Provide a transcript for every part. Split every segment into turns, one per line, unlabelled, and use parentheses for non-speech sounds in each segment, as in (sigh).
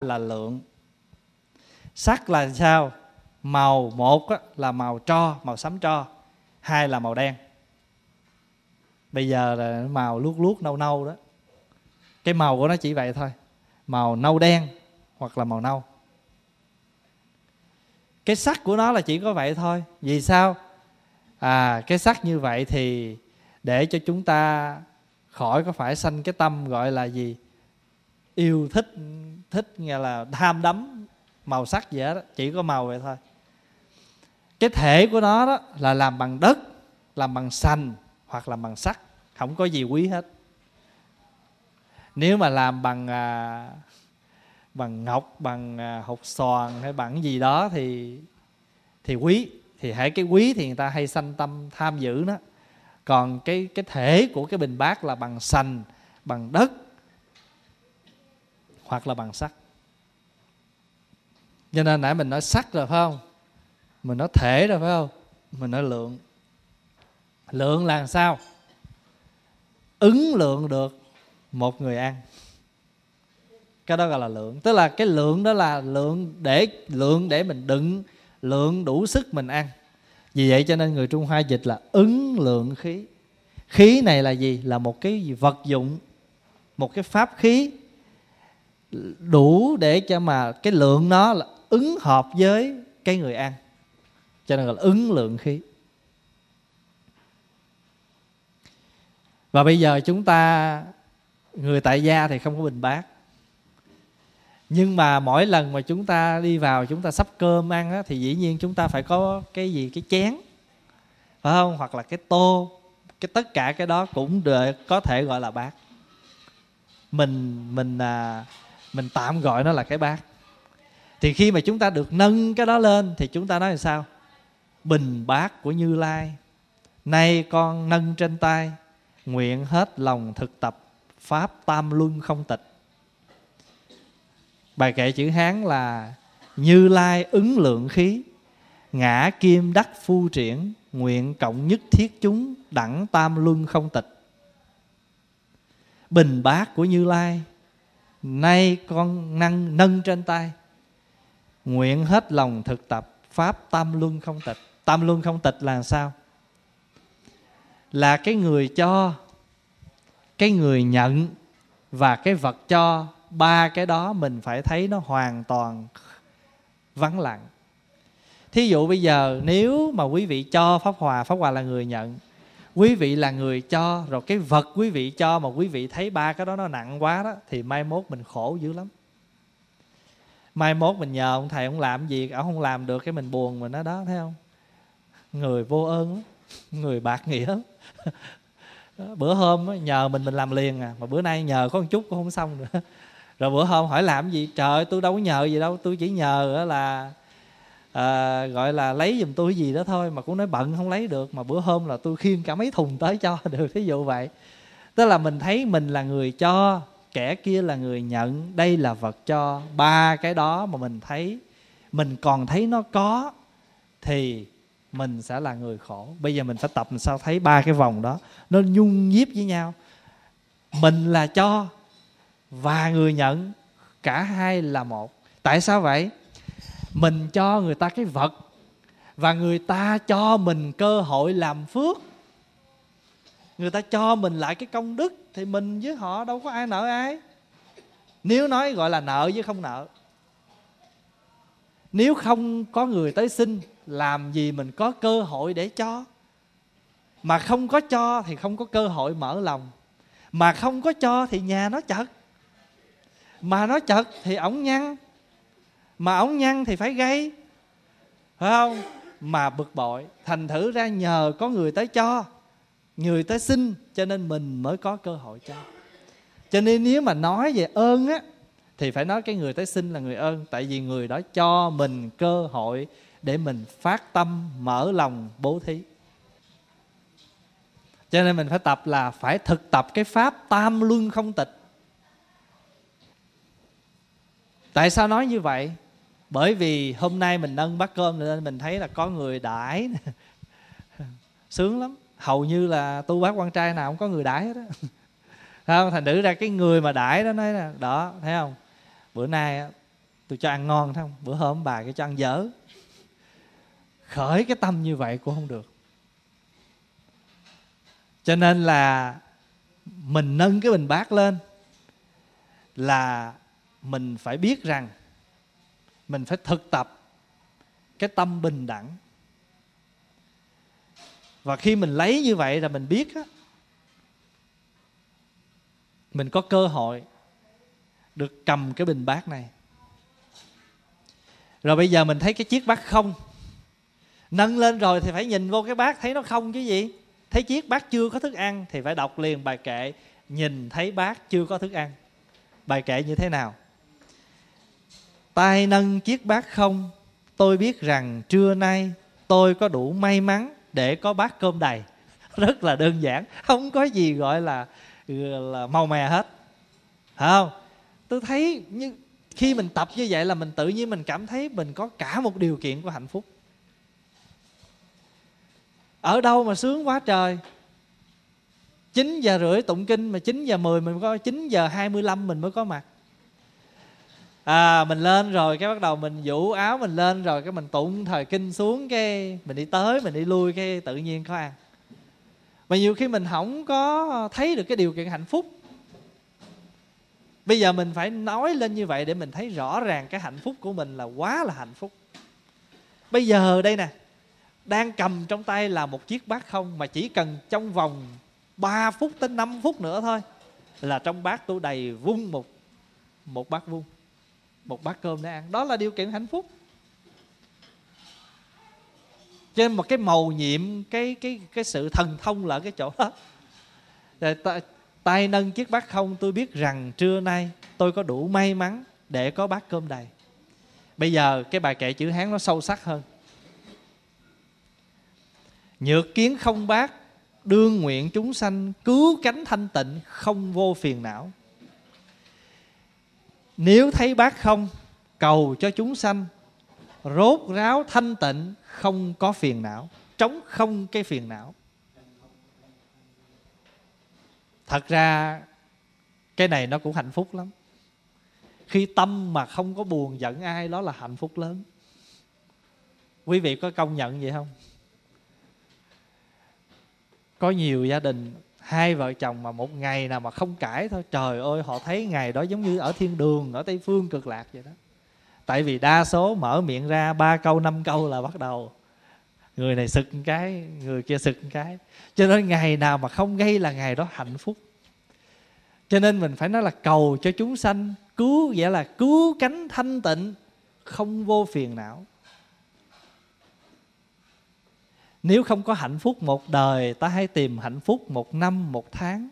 là lượng. Sắc là sao? Màu một là màu tro, màu sẫm tro. Hai là màu đen. Bây giờ là màu luốt luốt, nâu nâu đó. Cái màu của nó chỉ vậy thôi. Màu nâu đen hoặc là màu nâu. Cái sắc của nó là chỉ có vậy thôi. Vì sao? À cái sắc như vậy thì để cho chúng ta khỏi có phải sanh cái tâm gọi là gì? Yêu thích thích nghe là tham đắm màu sắc gì đó chỉ có màu vậy thôi. Cái thể của nó đó là làm bằng đất làm bằng sành hoặc làm bằng sắt không có gì quý hết. Nếu mà làm bằng à, bằng ngọc bằng à, hột xoàn hay bằng gì đó thì thì quý thì hãy cái quý thì người ta hay sanh tâm tham giữ nó còn cái cái thể của cái bình bát là bằng sành bằng đất hoặc là bằng sắt. Cho nên nãy mình nói sắc rồi, phải không? Mình nói thể rồi, phải không? Mình nói lượng. Lượng là sao? Ứng lượng được một người ăn. Cái đó gọi là lượng. Tức là cái lượng đó là lượng để lượng để mình đựng, lượng đủ sức mình ăn. Vì vậy cho nên người trung hoa dịch là ứng lượng khí. Khí này là gì? Là một cái vật dụng, một cái pháp khí đủ để cho mà cái lượng nó là ứng hợp với cái người ăn. Cho nên là ứng lượng khí. Và bây giờ chúng ta người tại gia thì không có bình bát. Nhưng mà mỗi lần mà chúng ta đi vào chúng ta sắp cơm ăn á, thì dĩ nhiên chúng ta phải có cái gì? Cái chén. Phải không? Hoặc là cái tô. Cái tất cả cái đó cũng được có thể gọi là bát. Mình mình à, mình tạm gọi nó là cái bát thì khi mà chúng ta được nâng cái đó lên thì chúng ta nói là sao? Bình bát của như lai, nay con nâng trên tay, nguyện hết lòng thực tập pháp tam luân không tịch. Bài kệ chữ hán là, như lai ứng lượng khí, ngã kim đắc phu triển, nguyện cộng nhất thiết chúng đẳng tam luân không tịch. Bình bát của như lai nay con nâng nâng trên tay. Nguyện hết lòng thực tập pháp tam luân không tịch. Tam luân không tịch là sao? Là cái người cho, cái người nhận và cái vật cho. Ba cái đó mình phải thấy nó hoàn toàn vắng lặng. Thí dụ bây giờ nếu mà quý vị cho pháp hòa pháp hòa là người nhận quý vị là người cho, rồi cái vật quý vị cho mà quý vị thấy ba cái đó nó nặng quá đó, thì mai mốt mình khổ dữ lắm. Mai mốt mình nhờ ông thầy ông làm gì, ông không làm được cái mình buồn mình nó đó, thấy không? Người vô ơn lắm người bạc nghĩa. Lắm (laughs) bữa hôm nhờ mình mình làm liền à mà bữa nay nhờ có một chút cũng không xong nữa. Rồi bữa hôm hỏi làm gì, trời tôi đâu có nhờ gì đâu, tôi chỉ nhờ là à, gọi là lấy giùm tôi gì đó thôi mà cũng nói bận không lấy được mà bữa hôm là tôi khiêng cả mấy thùng tới cho (laughs) được thí dụ vậy. Tức là mình thấy mình là người cho kẻ kia là người nhận đây là vật cho. Ba cái đó mà mình thấy mình còn thấy nó có thì mình sẽ là người khổ. Bây giờ mình phải tập làm sao thấy ba cái vòng đó nó nhung nhiếp với nhau. Mình là cho và người nhận cả hai là một. Tại sao vậy? Mình cho người ta cái vật và người ta cho mình cơ hội làm phước. Người ta cho mình lại cái công đức thì mình với họ đâu có ai nợ ai. Nếu nói gọi là nợ với không nợ. Nếu không có người tới xin, làm gì mình có cơ hội để cho? Mà không có cho thì không có cơ hội mở lòng. Mà không có cho thì nhà nó chật. Mà nó chật thì ổng nhăn mà ống nhăn thì phải gây phải không? Mà bực bội. Thành thử ra nhờ có người tới cho, người tới xin, cho nên mình mới có cơ hội cho. Cho nên nếu mà nói về ơn á, thì phải nói cái người tới xin là người ơn. Tại vì người đó cho mình cơ hội để mình phát tâm, mở lòng, bố thí. Cho nên mình phải tập là phải thực tập cái pháp tam luân không tịch. Tại sao nói như vậy? Bởi vì hôm nay mình nâng bát cơm nên mình thấy là có người đãi. (laughs) Sướng lắm. Hầu như là tu bác quan trai nào cũng có người đãi hết á. (laughs) Không? Thành thử ra cái người mà đãi đó nói là, đó, thấy không? Bữa nay tôi cho ăn ngon thấy không? Bữa hôm bà cái cho ăn dở. Khởi cái tâm như vậy cũng không được. Cho nên là mình nâng cái bình bát lên là mình phải biết rằng mình phải thực tập cái tâm bình đẳng. Và khi mình lấy như vậy là mình biết á, mình có cơ hội được cầm cái bình bát này. Rồi bây giờ mình thấy cái chiếc bát không. Nâng lên rồi thì phải nhìn vô cái bát thấy nó không chứ gì. Thấy chiếc bát chưa có thức ăn thì phải đọc liền bài kệ, nhìn thấy bát chưa có thức ăn. Bài kệ như thế nào? Tay nâng chiếc bát không? Tôi biết rằng trưa nay tôi có đủ may mắn để có bát cơm đầy. (laughs) Rất là đơn giản, không có gì gọi là là màu mè hết. Phải không? Tôi thấy như, khi mình tập như vậy là mình tự nhiên mình cảm thấy mình có cả một điều kiện của hạnh phúc. Ở đâu mà sướng quá trời? 9 giờ rưỡi tụng kinh mà 9 giờ 10 mình có 9 giờ 25 mình mới có mặt à mình lên rồi, cái bắt đầu mình vũ áo mình lên rồi, cái mình tụng thời kinh xuống cái mình đi tới, mình đi lui cái tự nhiên có ăn. Mà nhiều khi mình không có thấy được cái điều kiện hạnh phúc. Bây giờ mình phải nói lên như vậy để mình thấy rõ ràng cái hạnh phúc của mình là quá là hạnh phúc. Bây giờ đây nè, đang cầm trong tay là một chiếc bát không mà chỉ cần trong vòng 3 phút tới 5 phút nữa thôi là trong bát tôi đầy vung một một bát vung một bát cơm để ăn. Đó là điều kiện hạnh phúc. Trên một cái màu nhiệm cái cái cái sự thần thông là cái chỗ đó. Rồi ta, tay nâng chiếc bát không tôi biết rằng trưa nay tôi có đủ may mắn để có bát cơm đầy. Bây giờ cái bài kệ chữ hán nó sâu sắc hơn. Nhược kiến không bát đương nguyện chúng sanh cứu cánh thanh tịnh không vô phiền não nếu thấy bác không, cầu cho chúng sanh. Rốt ráo thanh tịnh, không có phiền não. Trống không cái phiền não. Thật ra, cái này nó cũng hạnh phúc lắm. Khi tâm mà không có buồn giận ai, đó là hạnh phúc lớn. Quý vị có công nhận vậy không? Có nhiều gia đình hai vợ chồng mà một ngày nào mà không cãi thôi, trời ơi, họ thấy ngày đó giống như ở thiên đường, ở tây phương cực lạc vậy đó. Tại vì đa số mở miệng ra ba câu, năm câu là bắt đầu. Người này sực một cái, người kia sực một cái. Cho nên ngày nào mà không gây là ngày đó hạnh phúc. Cho nên mình phải nói là cầu cho chúng sanh cứu, nghĩa là cứu cánh thanh tịnh, không vô phiền não nếu không có hạnh phúc một đời ta hãy tìm hạnh phúc một năm một tháng.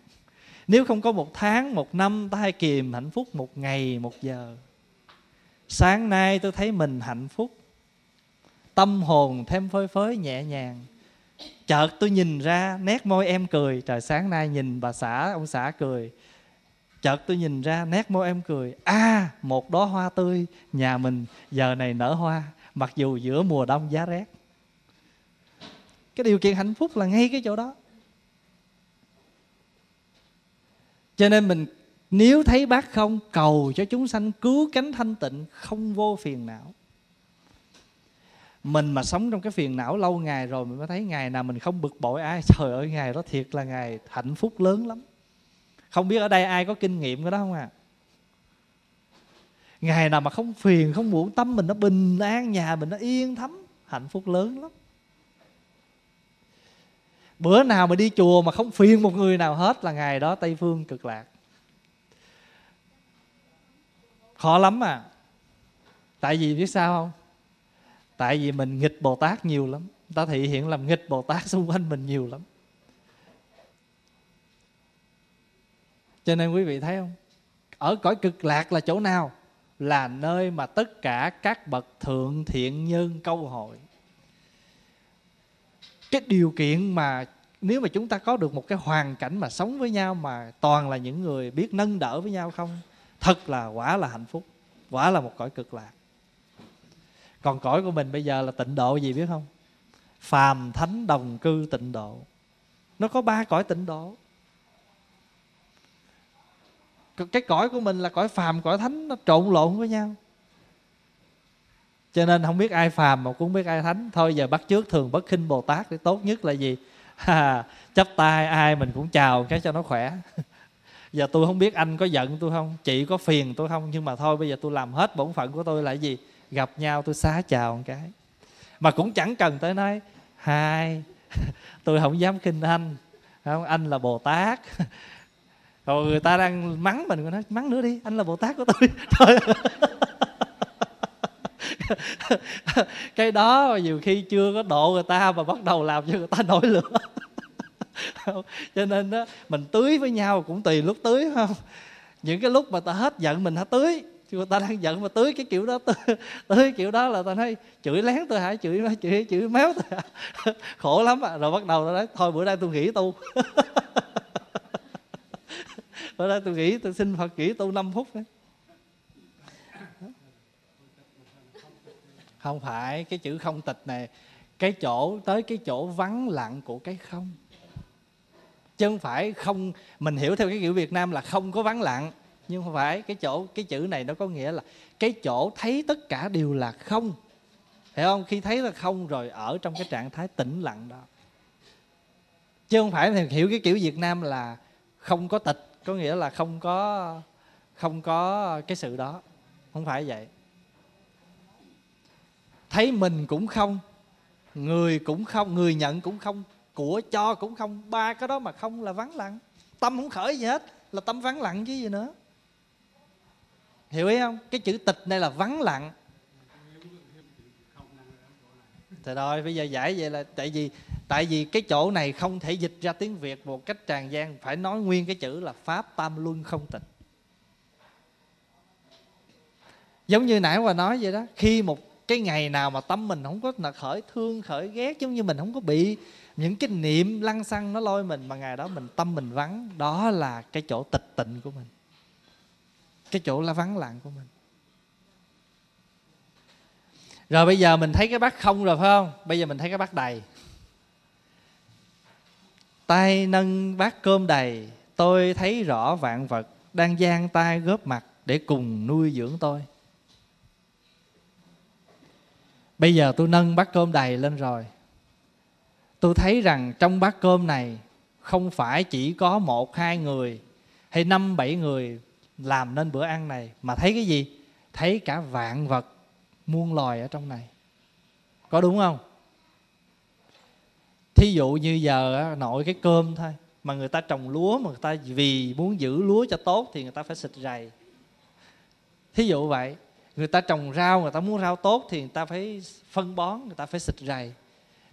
Nếu không có một tháng một năm ta hãy kìm hạnh phúc một ngày một giờ. Sáng nay tôi thấy mình hạnh phúc. Tâm hồn thêm phơi phới nhẹ nhàng. Chợt tôi nhìn ra nét môi em cười. Trời sáng nay nhìn bà xã ông xã cười. Chợt tôi nhìn ra nét môi em cười. A à, một đóa hoa tươi nhà mình giờ này nở hoa. Mặc dù giữa mùa đông giá rét cái điều kiện hạnh phúc là ngay cái chỗ đó. Cho nên mình, nếu thấy bác không, cầu cho chúng sanh cứu cánh thanh tịnh, không vô phiền não. Mình mà sống trong cái phiền não lâu ngày rồi, mình mới thấy ngày nào mình không bực bội, ai, trời ơi, ngày đó thiệt là ngày hạnh phúc lớn lắm. Không biết ở đây ai có kinh nghiệm cái đó không à? Ngày nào mà không phiền, không muộn, tâm mình nó bình an, nhà mình nó yên thấm, hạnh phúc lớn lắm bữa nào mà đi chùa mà không phiền một người nào hết là ngày đó tây phương cực lạc. Khó lắm à. Tại vì biết sao không? Tại vì mình nghịch bồ tát nhiều lắm. Ta thị hiện làm nghịch bồ tát xung quanh mình nhiều lắm. Cho nên quý vị thấy không? Ở cõi cực lạc là chỗ nào? Là nơi mà tất cả các bậc thượng thiện nhân câu hội cái điều kiện mà nếu mà chúng ta có được một cái hoàn cảnh mà sống với nhau mà toàn là những người biết nâng đỡ với nhau không? Thật là quả là hạnh phúc, quả là một cõi cực lạc. Còn cõi của mình bây giờ là tịnh độ gì biết không? Phàm thánh đồng cư tịnh độ. Nó có ba cõi tịnh độ. Cái cõi của mình là cõi phàm, cõi thánh, nó trộn lộn với nhau cho nên không biết ai phàm mà cũng biết ai thánh. Thôi giờ bắt trước thường bất khinh bồ tát thì tốt nhất là gì? À, chấp tay ai mình cũng chào cái cho nó khỏe. (laughs) Giờ tôi không biết anh có giận tôi không chị có phiền tôi không nhưng mà thôi bây giờ tôi làm hết bổn phận của tôi là gì? Gặp nhau tôi xá chào một cái. Mà cũng chẳng cần tới nói hai (laughs) tôi không dám khinh anh. Không? Anh là bồ tát. (laughs) Rồi người ta đang mắng mình nói mắng nữa đi anh là bồ tát của tôi. Thôi. (laughs) cái đó mà nhiều khi chưa có độ người ta mà bắt đầu làm cho người ta nổi lửa. (laughs) Cho nên đó mình tưới với nhau cũng tùy lúc tưới không? Những cái lúc mà ta hết giận mình hãy tưới. Người ta đang giận mà tưới cái kiểu đó tưới, (laughs) tưới kiểu đó là ta nói chửi lén tôi hả? Chửi chửi chửi méo tôi hả? Khổ lắm à. rồi bắt đầu ta nói thôi bữa nay tôi nghỉ tu. Bữa nay tôi nghỉ tôi xin phật nghỉ tu 5 phút đấy. Không phải cái chữ không tịch này. Cái chỗ, tới cái chỗ vắng lặng của cái không. Chứ không phải không, mình hiểu theo cái kiểu Việt Nam là không có vắng lặng. Nhưng không phải, cái chỗ, cái chữ này nó có nghĩa là cái chỗ thấy tất cả đều là không. Hiểu không? Khi thấy là không rồi ở trong cái trạng thái tĩnh lặng đó. Chứ không phải thì hiểu cái kiểu Việt Nam là không có tịch, có nghĩa là không có không có cái sự đó. Không phải vậy thấy mình cũng không, người cũng không, người nhận cũng không, của cho cũng không, ba cái đó mà không là vắng lặng. Tâm không khởi gì hết, là tâm vắng lặng chứ gì nữa. Hiểu ý không? Cái chữ tịch này là vắng lặng. Thì rồi bây giờ giải vậy là tại vì tại vì cái chỗ này không thể dịch ra tiếng việt một cách tràn gian. Phải nói nguyên cái chữ là pháp tam luân không tịch. Giống như nãy qua nói vậy đó, khi một cái ngày nào mà tâm mình không có là khởi thương, khởi ghét, giống như mình không có bị những cái niệm lăng xăng nó lôi mình, mà ngày đó mình tâm mình vắng. Đó là cái chỗ tịch tịnh của mình. Cái chỗ là vắng lặng của mình. Rồi bây giờ mình thấy cái bát không rồi, phải không? Bây giờ mình thấy cái bát đầy. Tay nâng bát cơm đầy, tôi thấy rõ vạn vật đang giang tay góp mặt để cùng nuôi dưỡng tôi bây giờ tôi nâng bát cơm đầy lên rồi. Tôi thấy rằng trong bát cơm này không phải chỉ có một, hai người hay năm, bảy người làm nên bữa ăn này, mà thấy cái gì? Thấy cả vạn vật muôn loài ở trong này. Có đúng không? Thí dụ như giờ nội cái cơm thôi, mà người ta trồng lúa, mà người ta vì muốn giữ lúa cho tốt thì người ta phải xịt rầy. Thí dụ vậy người ta trồng rau, người ta muốn rau tốt thì người ta phải phân bón, người ta phải xịt rầy.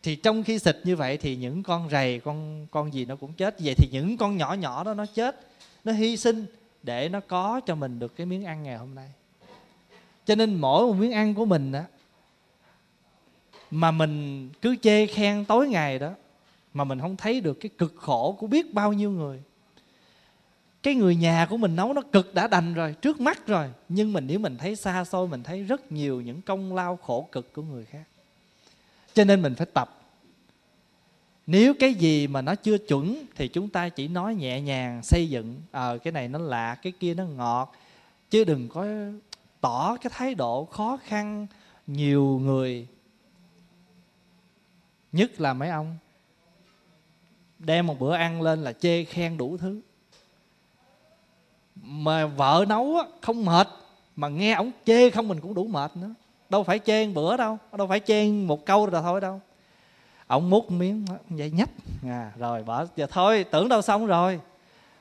Thì trong khi xịt như vậy thì những con rầy, con con gì nó cũng chết. Vậy thì những con nhỏ nhỏ đó nó chết, nó hy sinh để nó có cho mình được cái miếng ăn ngày hôm nay. Cho nên mỗi một miếng ăn của mình á, mà mình cứ chê khen tối ngày đó, mà mình không thấy được cái cực khổ của biết bao nhiêu người cái người nhà của mình nấu nó cực đã đành rồi trước mắt rồi. Nhưng mình nếu mình thấy xa xôi mình thấy rất nhiều những công lao khổ cực của người khác. Cho nên mình phải tập. Nếu cái gì mà nó chưa chuẩn thì chúng ta chỉ nói nhẹ nhàng xây dựng ờ à, cái này nó lạ cái kia nó ngọt. Chứ đừng có tỏ cái thái độ khó khăn nhiều người. Nhất là mấy ông đem một bữa ăn lên là chê khen đủ thứ mà vợ nấu không mệt. Mà nghe ổng chê không mình cũng đủ mệt nữa. Đâu phải chê một bữa đâu đâu phải chê một câu rồi thôi đâu. Ổng múc miếng vậy nhách. À, rồi bà giờ thôi tưởng đâu xong rồi.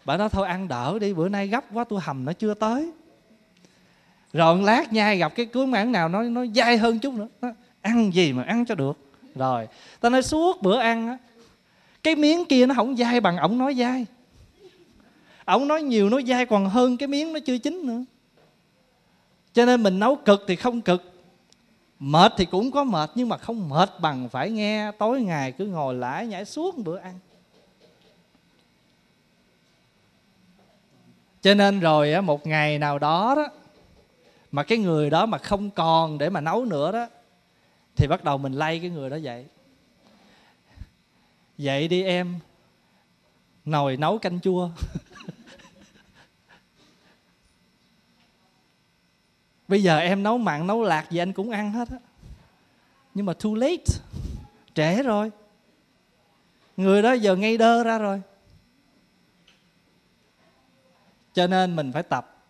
Bà nói thôi ăn đỡ đi bữa nay gấp quá tôi hầm nó chưa tới. Rồi lát nhai gặp cái cuốn mảng nào nó nó dai hơn chút nữa. Nó, ăn gì mà ăn cho được. Rồi ta nói suốt bữa ăn á cái miếng kia nó không dai bằng ổng nói dai ổng nói nhiều nó dai còn hơn cái miếng nó chưa chín nữa. Cho nên mình nấu cực thì không cực. Mệt thì cũng có mệt, nhưng mà không mệt bằng phải nghe tối ngày cứ ngồi lãi nhảy suốt bữa ăn. Cho nên rồi một ngày nào đó đó, mà cái người đó mà không còn để mà nấu nữa đó, thì bắt đầu mình lay cái người đó dậy. Dậy đi em, nồi nấu canh chua. (laughs) bây giờ em nấu mặn nấu lạc gì anh cũng ăn hết á. Nhưng mà too late. Trễ rồi. Người đó giờ ngay đơ ra rồi. Cho nên mình phải tập.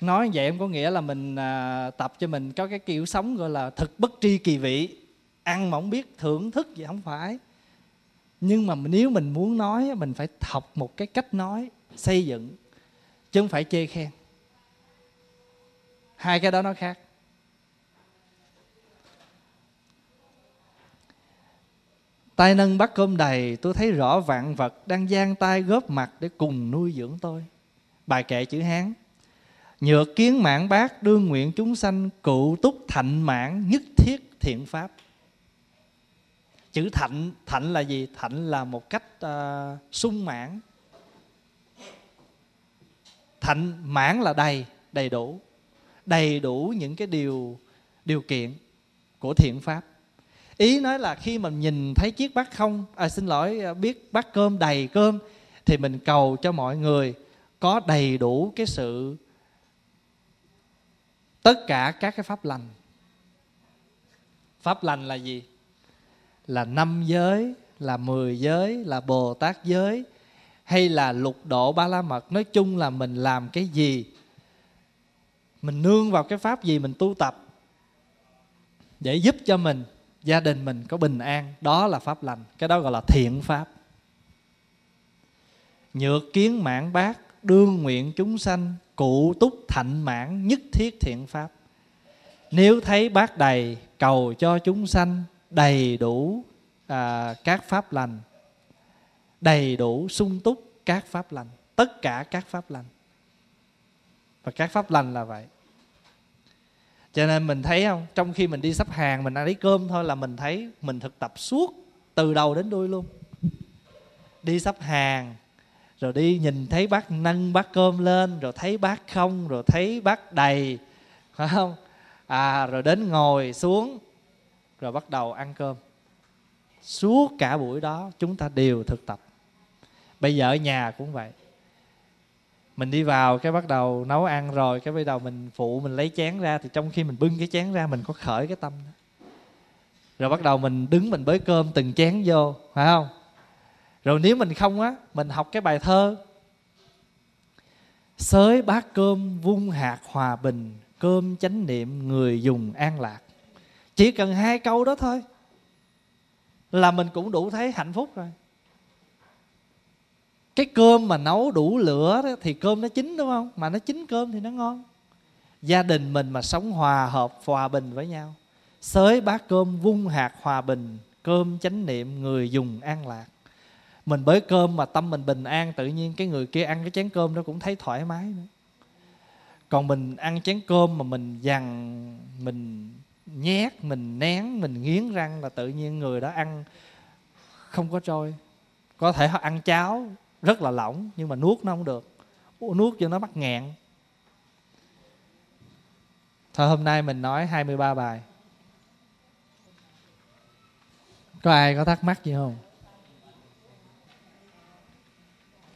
Nói vậy em có nghĩa là mình à, tập cho mình có cái kiểu sống gọi là thực bất tri kỳ vị. Ăn mà không biết thưởng thức gì không phải. Nhưng mà nếu mình muốn nói mình phải học một cái cách nói xây dựng. Chứ không phải chê khen hai cái đó nó khác. Tay nâng bát cơm đầy tôi thấy rõ vạn vật đang giang tay góp mặt để cùng nuôi dưỡng tôi. Bài kệ chữ hán. Nhược kiến mạng bác đương nguyện chúng sanh cụ túc thạnh mãn nhất thiết thiện pháp. Chữ thạnh thạnh là gì? Thạnh là một cách uh, sung mãn. Thạnh mãn là đầy đầy đủ đầy đủ những cái điều điều kiện của thiện pháp. Ý nói là khi mình nhìn thấy chiếc bát không à, xin lỗi à, biết bát cơm đầy cơm thì mình cầu cho mọi người có đầy đủ cái sự tất cả các cái pháp lành. Pháp lành là gì? Là năm giới là mười giới là bồ tát giới hay là lục độ ba la mật. Nói chung là mình làm cái gì mình nương vào cái pháp gì mình tu tập để giúp cho mình gia đình mình có bình an. Đó là pháp lành. Cái đó gọi là thiện pháp. Nhược kiến mãn bác đương nguyện chúng sanh cụ túc thạnh mãn nhất thiết thiện pháp. Nếu thấy bác đầy cầu cho chúng sanh đầy đủ à, các pháp lành đầy đủ sung túc các pháp lành tất cả các pháp lành. Và các pháp lành là vậy cho nên mình thấy không? Trong khi mình đi sắp hàng, mình ăn lấy cơm thôi là mình thấy mình thực tập suốt từ đầu đến đuôi luôn. Đi sắp hàng, rồi đi nhìn thấy bác nâng bát cơm lên, rồi thấy bác không, rồi thấy bác đầy, phải không? À rồi đến ngồi xuống, rồi bắt đầu ăn cơm. Suốt cả buổi đó chúng ta đều thực tập. Bây giờ ở nhà cũng vậy mình đi vào, cái bắt đầu nấu ăn rồi, cái bắt đầu mình phụ, mình lấy chén ra, thì trong khi mình bưng cái chén ra, mình có khởi cái tâm đó. Rồi bắt đầu mình đứng, mình bới cơm từng chén vô, phải không? Rồi nếu mình không á, mình học cái bài thơ sới bát cơm vung hạt hòa bình, cơm chánh niệm người dùng an lạc. Chỉ cần hai câu đó thôi là mình cũng đủ thấy hạnh phúc rồi cái cơm mà nấu đủ lửa đó, thì cơm nó chín đúng không? Mà nó chín cơm thì nó ngon. Gia đình mình mà sống hòa hợp hòa bình với nhau. Xới bát cơm vung hạt hòa bình cơm chánh niệm người dùng an lạc. Mình bới cơm mà tâm mình bình an tự nhiên cái người kia ăn cái chén cơm nó cũng thấy thoải mái nữa. Còn mình ăn chén cơm mà mình dằn mình nhét mình nén mình nghiến răng là tự nhiên người đó ăn không có trôi. Có thể họ ăn cháo rất là lỏng, nhưng mà nuốt nó không được. Nuốt cho nó mắc nghẹn. Thôi, hôm nay mình nói 23 bài. Có ai có thắc mắc gì không?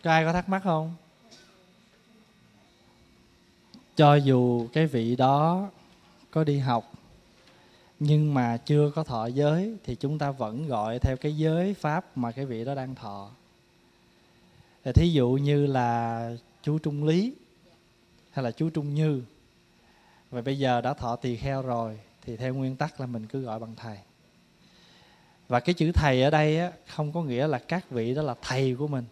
Có ai có thắc mắc không? Cho dù cái vị đó có đi học, nhưng mà chưa có thọ giới, thì chúng ta vẫn gọi theo cái giới pháp mà cái vị đó đang thọ thí dụ như là chú trung lý hay là chú trung như. Và bây giờ đã thọ tỳ kheo rồi thì theo nguyên tắc là mình cứ gọi bằng thầy. Và cái chữ thầy ở đây á, không có nghĩa là các vị đó là thầy của mình.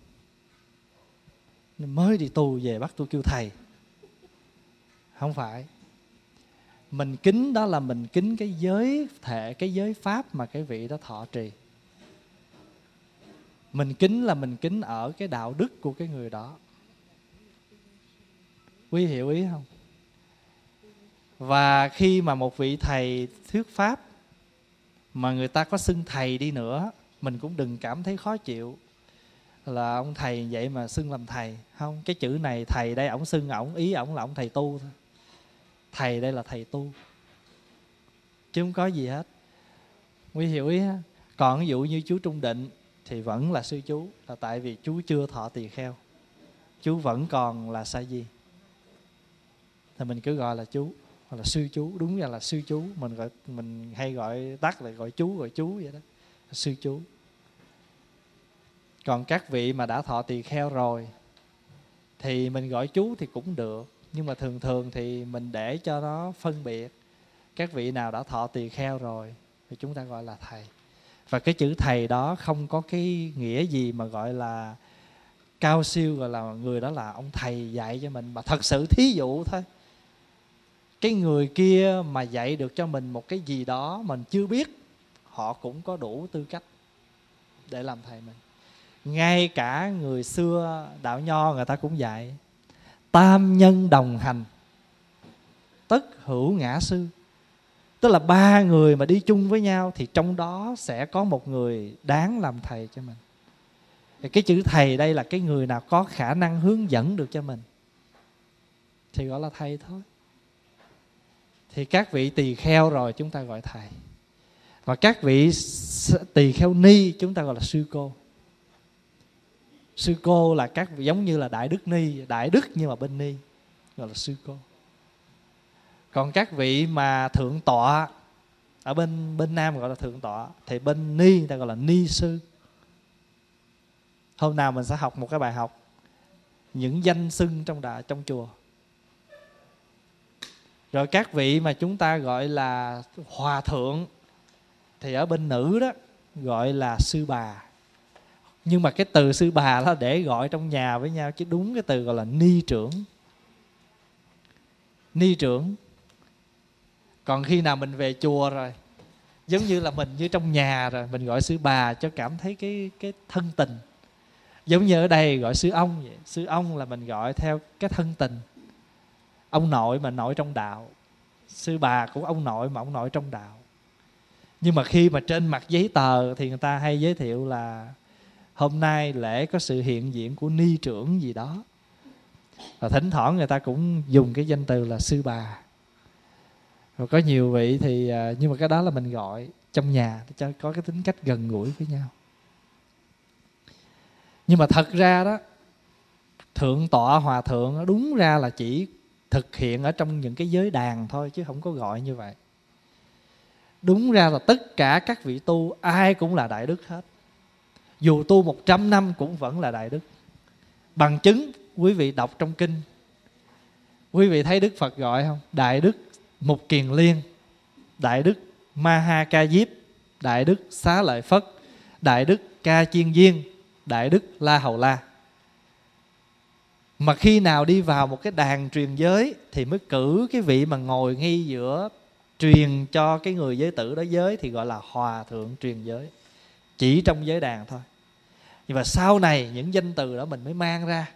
Mới đi tu về bắt tôi kêu thầy. Không phải. Mình kính đó là mình kính cái giới thể cái giới pháp mà cái vị đó thọ trì mình kính là mình kính ở cái đạo đức của cái người đó. Quý hiểu ý không? Và khi mà một vị thầy thuyết pháp mà người ta có xưng thầy đi nữa, mình cũng đừng cảm thấy khó chịu là ông thầy vậy mà xưng làm thầy. Không, cái chữ này thầy đây, ổng xưng, ổng ý ổng là ông thầy tu thôi. Thầy đây là thầy tu. Chứ không có gì hết. Quý hiểu ý ha? Còn ví dụ như chú trung định thì vẫn là sư chú, là tại vì chú chưa thọ tỳ kheo, chú vẫn còn là sa di. Thì mình cứ gọi là chú hoặc là sư chú, đúng ra là sư chú, mình gọi, mình hay gọi, tắt là gọi chú gọi chú vậy đó, sư chú. Còn các vị mà đã thọ tỳ kheo rồi, thì mình gọi chú thì cũng được, nhưng mà thường thường thì mình để cho nó phân biệt các vị nào đã thọ tỳ kheo rồi, thì chúng ta gọi là thầy và cái chữ thầy đó không có cái nghĩa gì mà gọi là cao siêu gọi là người đó là ông thầy dạy cho mình, mà thật sự thí dụ thôi. Cái người kia mà dạy được cho mình một cái gì đó mình chưa biết, họ cũng có đủ tư cách để làm thầy mình. Ngay cả người xưa đạo nho người ta cũng dạy, tam nhân đồng hành, tất hữu ngã sư tức là ba người mà đi chung với nhau thì trong đó sẽ có một người đáng làm thầy cho mình. Thì cái chữ thầy đây là cái người nào có khả năng hướng dẫn được cho mình. Thì gọi là thầy thôi. Thì các vị tỳ kheo rồi chúng ta gọi thầy. Và các vị tỳ kheo ni chúng ta gọi là sư cô. Sư cô là các giống như là đại đức ni, đại đức nhưng mà bên ni, gọi là sư cô còn các vị mà thượng tọa ở bên bên nam gọi là thượng tọa, thì bên ni ta gọi là ni sư. Hôm nào mình sẽ học một cái bài học những danh xưng trong đà, trong chùa. Rồi các vị mà chúng ta gọi là hòa thượng thì ở bên nữ đó gọi là sư bà. Nhưng mà cái từ sư bà đó để gọi trong nhà với nhau, chứ đúng cái từ gọi là ni trưởng. Ni trưởng còn khi nào mình về chùa rồi, giống như là mình như trong nhà rồi, mình gọi sư bà cho cảm thấy cái cái thân tình. Giống như ở đây gọi sư ông vậy, sư ông là mình gọi theo cái thân tình. Ông nội mà nội trong đạo, sư bà cũng ông nội mà ông nội trong đạo. Nhưng mà khi mà trên mặt giấy tờ thì người ta hay giới thiệu là hôm nay lễ có sự hiện diện của ni trưởng gì đó. Và thỉnh thoảng người ta cũng dùng cái danh từ là sư bà rồi có nhiều vị thì à, nhưng mà cái đó là mình gọi trong nhà để cho có cái tính cách gần gũi với nhau. Nhưng mà thật ra đó, thượng tọa, hòa thượng đúng ra là chỉ thực hiện ở trong những cái giới đàn thôi chứ không có gọi như vậy. Đúng ra là tất cả các vị tu ai cũng là đại đức hết. Dù tu 100 năm cũng vẫn là đại đức. Bằng chứng, quý vị đọc trong kinh, quý vị thấy đức phật gọi không? Đại đức mục kiền liên, đại đức ma ha ca diếp đại đức xá lợi phất, đại đức ca chiên viên, đại đức la hầu la. Mà khi nào đi vào một cái đàn truyền giới thì mới cử cái vị mà ngồi ngay giữa truyền cho cái người giới tử đó giới thì gọi là hòa thượng truyền giới. Chỉ trong giới đàn thôi. Nhưng mà sau này những danh từ đó mình mới mang ra.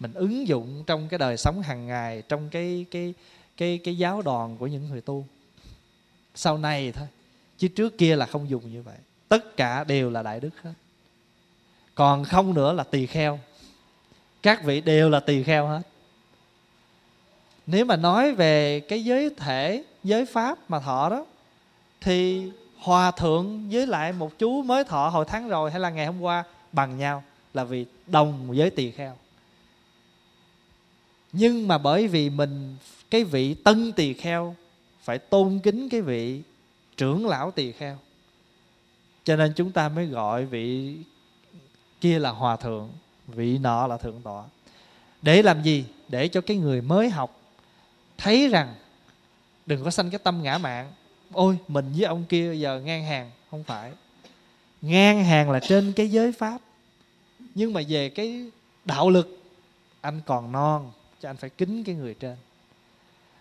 Mình ứng dụng trong cái đời sống hàng ngày, trong cái cái cái cái giáo đoàn của những người tu. Sau này thôi, chứ trước kia là không dùng như vậy. Tất cả đều là đại đức hết. Còn không nữa là tỳ kheo. Các vị đều là tỳ kheo hết. Nếu mà nói về cái giới thể, giới pháp mà thọ đó, thì hòa thượng với lại một chú mới thọ hồi tháng rồi hay là ngày hôm qua bằng nhau là vì đồng với tỳ kheo nhưng mà bởi vì mình, cái vị tân tỳ kheo, phải tôn kính cái vị trưởng lão tỳ kheo. Cho nên chúng ta mới gọi vị kia là hòa thượng, vị nọ là thượng tọa. Để làm gì? Để cho cái người mới học thấy rằng đừng có sanh cái tâm ngã mạn ôi, mình với ông kia giờ ngang hàng, không phải. Ngang hàng là trên cái giới pháp. Nhưng mà về cái đạo lực, anh còn non cho anh phải kính cái người trên.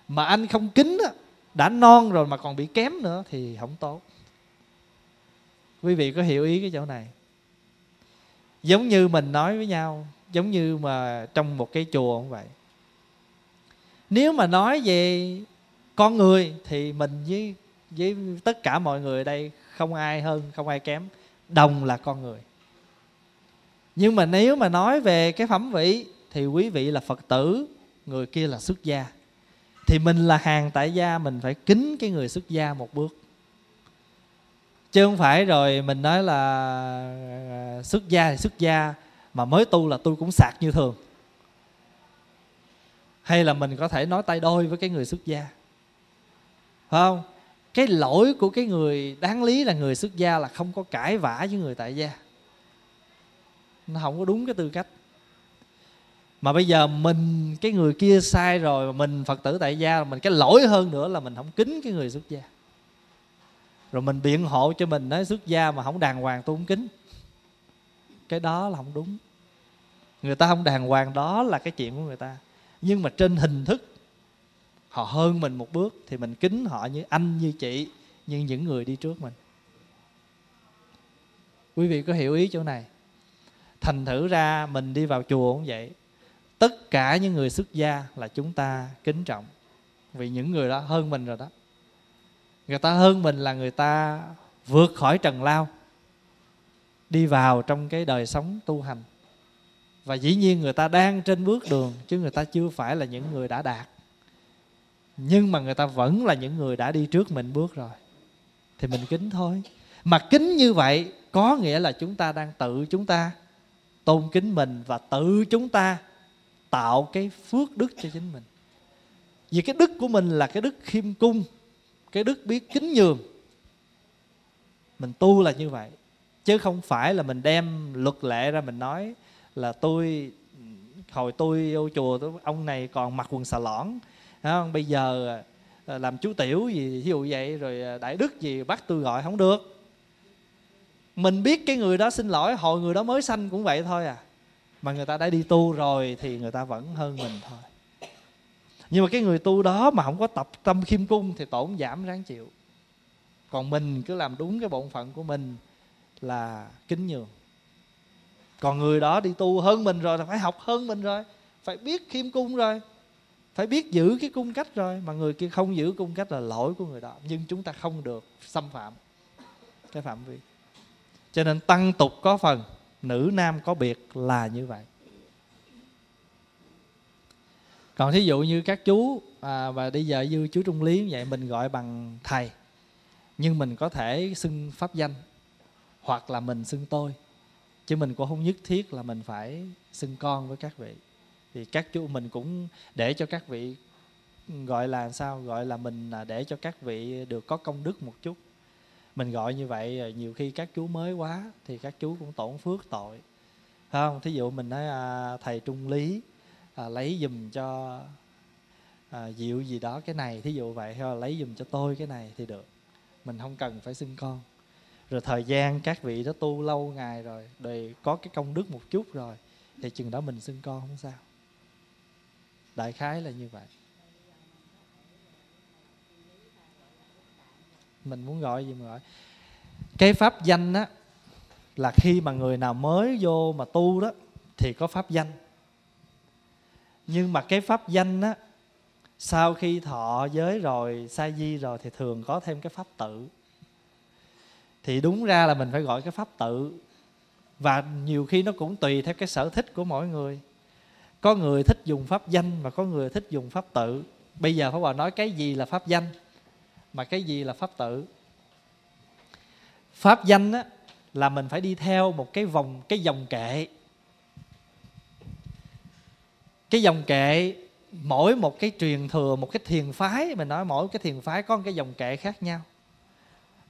Mà anh không kính á, đã non rồi mà còn bị kém nữa thì không tốt. Quý vị có hiểu ý cái chỗ này? Giống như mình nói với nhau, giống như mà trong một cái chùa cũng vậy. Nếu mà nói về con người thì mình với với tất cả mọi người ở đây không ai hơn, không ai kém. Đồng là con người. Nhưng mà nếu mà nói về cái phẩm vị thì quý vị là phật tử, người kia là xuất gia. Thì mình là hàng tại gia, mình phải kính cái người xuất gia một bước. Chứ không phải rồi mình nói là à, xuất gia thì xuất gia, mà mới tu là tu cũng sạc như thường. Hay là mình có thể nói tay đôi với cái người xuất gia. Phải không? Cái lỗi của cái người, đáng lý là người xuất gia là không có cãi vã với người tại gia. Nó không có đúng cái tư cách mà bây giờ mình, cái người kia sai rồi, mà mình phật tử tại gia, mình cái lỗi hơn nữa là mình không kính cái người xuất gia. Rồi mình biện hộ cho mình, nói xuất gia mà không đàng hoàng tôi không kính. Cái đó là không đúng. Người ta không đàng hoàng, đó là cái chuyện của người ta. Nhưng mà trên hình thức, họ hơn mình một bước thì mình kính họ như anh, như chị, như những người đi trước mình. Quý vị có hiểu ý chỗ này? Thành thử ra mình đi vào chùa cũng vậy tất cả những người xuất gia là chúng ta kính trọng. Vì những người đó hơn mình rồi đó. Người ta hơn mình là người ta vượt khỏi trần lao, đi vào trong cái đời sống tu hành. Và dĩ nhiên người ta đang trên bước đường, chứ người ta chưa phải là những người đã đạt. Nhưng mà người ta vẫn là những người đã đi trước mình bước rồi. Thì mình kính thôi. Mà kính như vậy có nghĩa là chúng ta đang tự chúng ta tôn kính mình và tự chúng ta tạo cái phước đức cho chính mình. Vì cái đức của mình là cái đức khiêm cung cái đức biết kính nhường. Mình tu là như vậy chứ không phải là mình đem luật lệ ra mình nói là tôi hồi tôi vô chùa tôi, ông này còn mặc quần xà lõn. Không? bây giờ à, làm chú tiểu gì ví dụ vậy rồi à, đại đức gì bắt tôi gọi không được. Mình biết cái người đó xin lỗi hồi người đó mới sanh cũng vậy thôi à mà người ta đã đi tu rồi thì người ta vẫn hơn mình thôi. Nhưng mà cái người tu đó mà không có tập tâm khiêm cung thì tổn giảm ráng chịu. Còn mình cứ làm đúng cái bổn phận của mình là kính nhường. Còn người đó đi tu hơn mình rồi là phải học hơn mình rồi, phải biết khiêm cung rồi, phải biết giữ cái cung cách rồi. Mà người kia không giữ cung cách là lỗi của người đó. Nhưng chúng ta không được xâm phạm cái phạm vi. Cho nên tăng tục có phần nữ nam có biệt là như vậy. Còn thí dụ như các chú à, và bây giờ như chú trung lý vậy mình gọi bằng thầy nhưng mình có thể xưng pháp danh hoặc là mình xưng tôi chứ mình cũng không nhất thiết là mình phải xưng con với các vị. Thì các chú mình cũng để cho các vị gọi là sao? Gọi là mình à, để cho các vị được có công đức một chút mình gọi như vậy à, nhiều khi các chú mới quá thì các chú cũng tổn phước tội. Phải không? Thí dụ mình nói à, thầy trung lý à, lấy dùm cho à, diệu gì đó cái này thí dụ vậy hay là lấy dùm cho tôi cái này thì được. Mình không cần phải xưng con. Rồi thời gian các vị đó tu lâu ngày rồi để có cái công đức một chút rồi thì chừng đó mình xưng con không sao. Đại khái là như vậy. Mình muốn gọi gì mà gọi. Cái pháp danh á, là khi mà người nào mới vô mà tu đó, thì có pháp danh. Nhưng mà cái pháp danh á, sau khi thọ giới rồi, sa di rồi, thì thường có thêm cái pháp tự. Thì đúng ra là mình phải gọi cái pháp tự. Và nhiều khi nó cũng tùy theo cái sở thích của mỗi người. Có người thích dùng pháp danh và có người thích dùng pháp tự. Bây giờ pháp hòa nói cái gì là pháp danh? Mà cái gì là pháp tự pháp danh á, là mình phải đi theo một cái vòng cái dòng kệ. Cái dòng kệ mỗi một cái truyền thừa một cái thiền phái mình nói mỗi cái thiền phái có một cái dòng kệ khác nhau.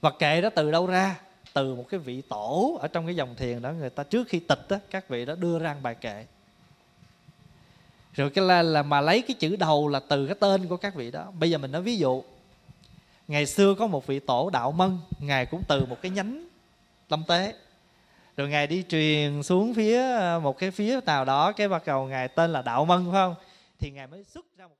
Và kệ đó từ đâu ra? Từ một cái vị tổ ở trong cái dòng thiền đó người ta trước khi tịch đó, các vị đó đưa ra bài kệ. Rồi cái là, là mà lấy cái chữ đầu là từ cái tên của các vị đó. Bây giờ mình nói ví dụ ngày xưa có một vị tổ đạo mân, ngài cũng từ một cái nhánh tâm tế. Rồi ngài đi truyền xuống phía, một cái phía nào đó, cái bắt đầu ngài tên là đạo mân, phải không? Thì ngài mới xuất ra một